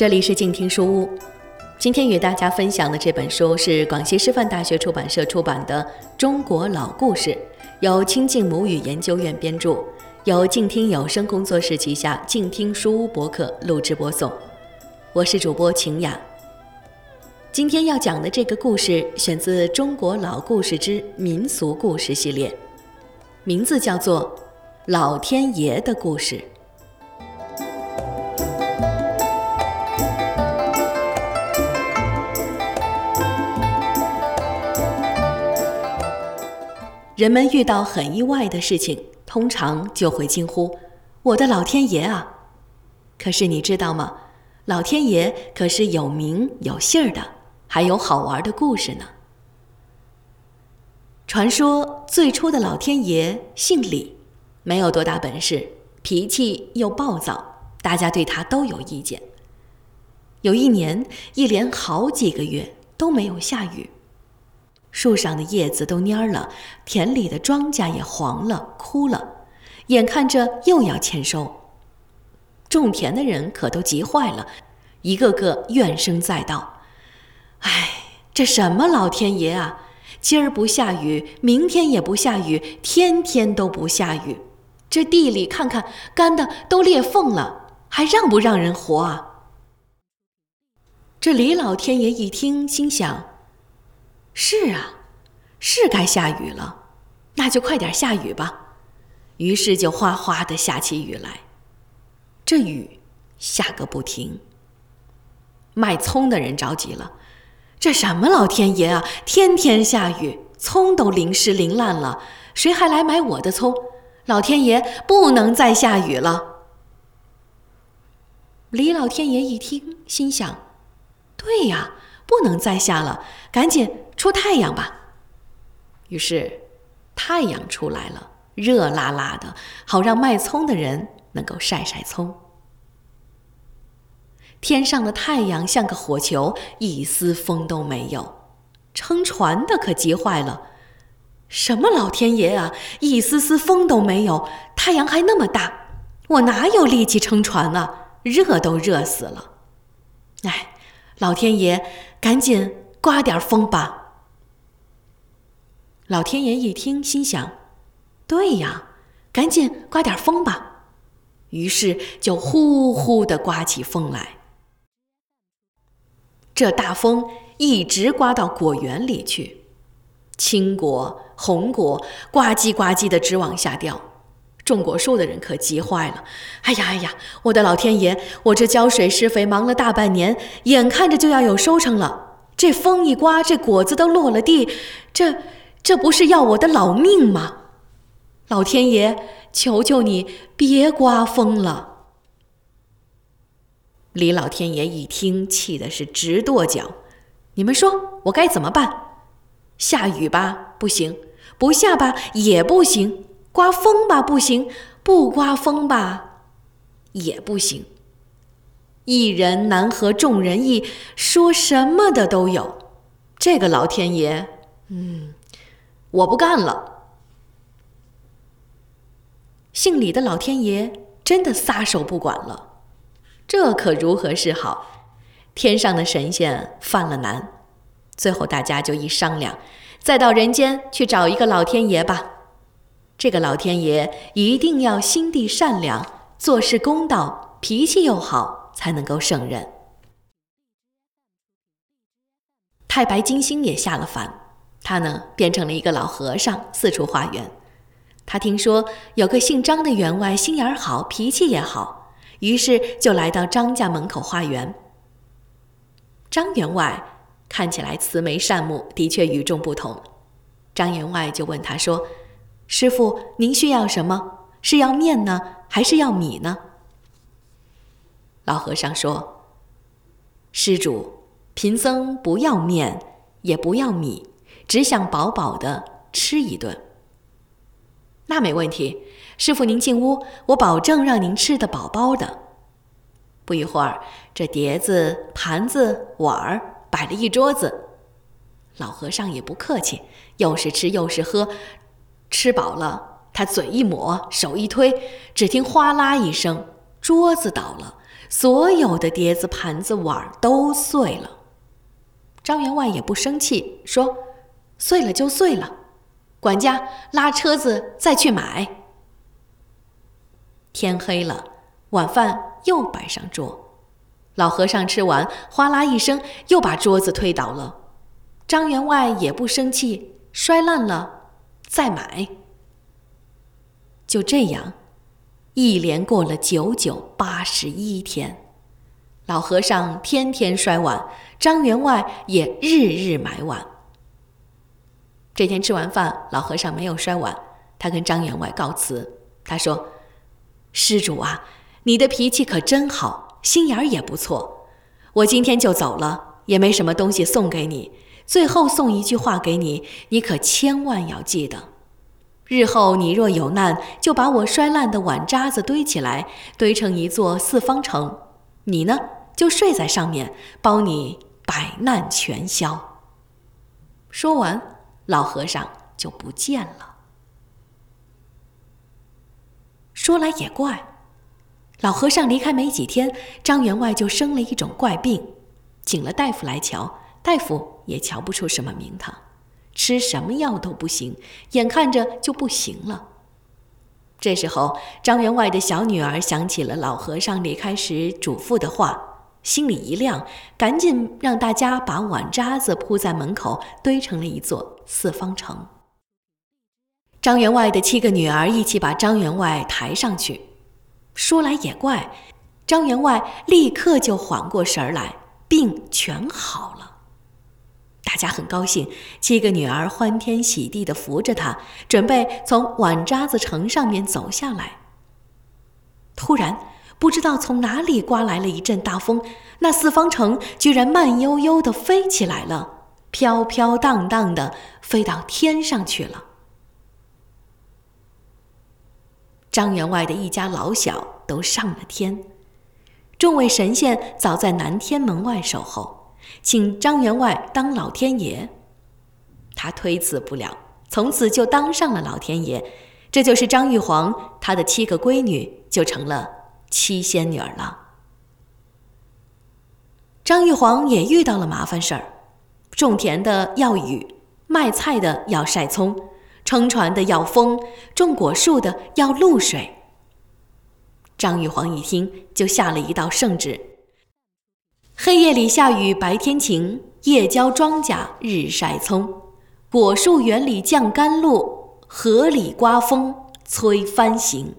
这里是静听书屋，今天与大家分享的这本书是广西师范大学出版社出版的《中国老故事》，由清静母语研究院编著，由静听有声工作室旗下静听书屋博客录制播送。我是主播晴雅。今天要讲的这个故事选自《中国老故事之民俗故事》系列，名字叫做《老天爷的故事》。人们遇到很意外的事情，通常就会惊呼：“我的老天爷啊！”可是你知道吗？老天爷可是有名有姓的，还有好玩的故事呢。传说最初的老天爷姓李，没有多大本事，脾气又暴躁，大家对他都有意见。有一年，一连好几个月都没有下雨。树上的叶子都蔫了，田里的庄稼也黄了、枯了，眼看着又要欠收。种田的人可都急坏了，一个个怨声载道：“哎，这什么老天爷啊！今儿不下雨，明天也不下雨，天天都不下雨。这地里看看，干的都裂缝了，还让不让人活啊？”这李老天爷一听，心想。是啊，是该下雨了，那就快点下雨吧。于是就哗哗的下起雨来，这雨下个不停。卖葱的人着急了，这什么老天爷啊！天天下雨，葱都淋湿淋烂了，谁还来买我的葱？老天爷不能再下雨了。李老天爷一听，心想：对呀。不能再下了，赶紧出太阳吧。于是，太阳出来了，热辣辣的，好让卖葱的人能够晒晒葱。天上的太阳像个火球，一丝风都没有。撑船的可急坏了：“什么老天爷啊！一丝丝风都没有，太阳还那么大，我哪有力气撑船啊？热都热死了！”哎。老天爷，赶紧刮点风吧！老天爷一听，心想：“对呀，赶紧刮点风吧。”于是就呼呼的刮起风来。这大风一直刮到果园里去，青果、红果呱唧呱唧的直往下掉。种果树的人可急坏了！哎呀哎呀，我的老天爷！我这浇水施肥忙了大半年，眼看着就要有收成了，这风一刮，这果子都落了地，这这不是要我的老命吗？老天爷，求求你别刮风了！李老天爷一听，气的是直跺脚。你们说我该怎么办？下雨吧，不行；不下吧，也不行。刮风吧不行，不刮风吧也不行。一人难合众人意，说什么的都有。这个老天爷，嗯，我不干了。姓李的老天爷真的撒手不管了，这可如何是好？天上的神仙犯了难，最后大家就一商量，再到人间去找一个老天爷吧。这个老天爷一定要心地善良，做事公道，脾气又好，才能够胜任。太白金星也下了凡，他呢变成了一个老和尚，四处化缘。他听说有个姓张的员外心眼好，脾气也好，于是就来到张家门口化缘。张员外看起来慈眉善目，的确与众不同。张员外就问他说。师傅，您需要什么？是要面呢，还是要米呢？老和尚说：“施主，贫僧不要面，也不要米，只想饱饱的吃一顿。”那没问题，师傅您进屋，我保证让您吃得饱饱的。不一会儿，这碟子、盘子、碗儿摆了一桌子，老和尚也不客气，又是吃又是喝。吃饱了，他嘴一抹，手一推，只听哗啦一声，桌子倒了，所有的碟子、盘子、碗儿都碎了。张员外也不生气，说：“碎了就碎了，管家拉车子再去买。”天黑了，晚饭又摆上桌，老和尚吃完，哗啦一声又把桌子推倒了。张员外也不生气，摔烂了再买。就这样，一连过了九九八十一天。老和尚天天摔碗，张员外也日日买碗。这天吃完饭，老和尚没有摔碗，他跟张员外告辞。他说：“施主啊，你的脾气可真好，心眼儿也不错。我今天就走了，也没什么东西送给你。最后送一句话给你，你可千万要记得。日后你若有难，就把我摔烂的碗渣子堆起来，堆成一座四方城。你呢？”就睡在上面，包你百难全消。说完，老和尚就不见了。说来也怪，老和尚离开没几天，张员外就生了一种怪病，请了大夫来瞧，大夫也瞧不出什么名堂，吃什么药都不行，眼看着就不行了。这时候，张员外的小女儿想起了老和尚离开时嘱咐的话。心里一亮，赶紧让大家把碗渣子铺在门口，堆成了一座四方城。张员外的七个女儿一起把张员外抬上去。说来也怪，张员外立刻就缓过神儿来，病全好了。大家很高兴，七个女儿欢天喜地地扶着他，准备从碗渣子城上面走下来。突然，不知道从哪里刮来了一阵大风，那四方城居然慢悠悠地飞起来了，飘飘荡荡地飞到天上去了。张员外的一家老小都上了天，众位神仙早在南天门外守候，请张员外当老天爷。他推辞不了，从此就当上了老天爷。这就是张玉皇，他的七个闺女就成了。七仙女了。张玉皇也遇到了麻烦事儿，种田的要雨，卖菜的要晒葱，撑船的要风，种果树的要露水。张玉皇一听，就下了一道圣旨：黑夜里下雨，白天晴；夜浇庄稼，日晒葱；果树园里降甘露，河里刮风，催帆行。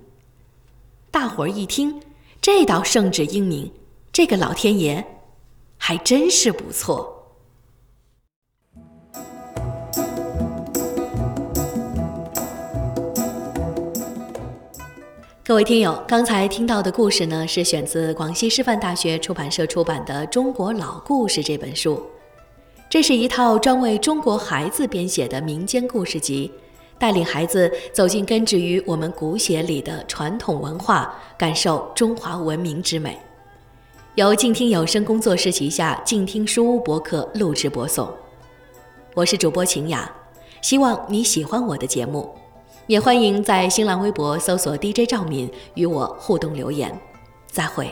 大伙儿一听，这道圣旨英明，这个老天爷还真是不错。各位听友，刚才听到的故事呢，是选自广西师范大学出版社出版的《中国老故事》这本书，这是一套专为中国孩子编写的民间故事集。带领孩子走进根植于我们骨血里的传统文化，感受中华文明之美。由静听有声工作室旗下静听书屋博客录制播送。我是主播晴雅，希望你喜欢我的节目，也欢迎在新浪微博搜索 DJ 赵敏与我互动留言。再会。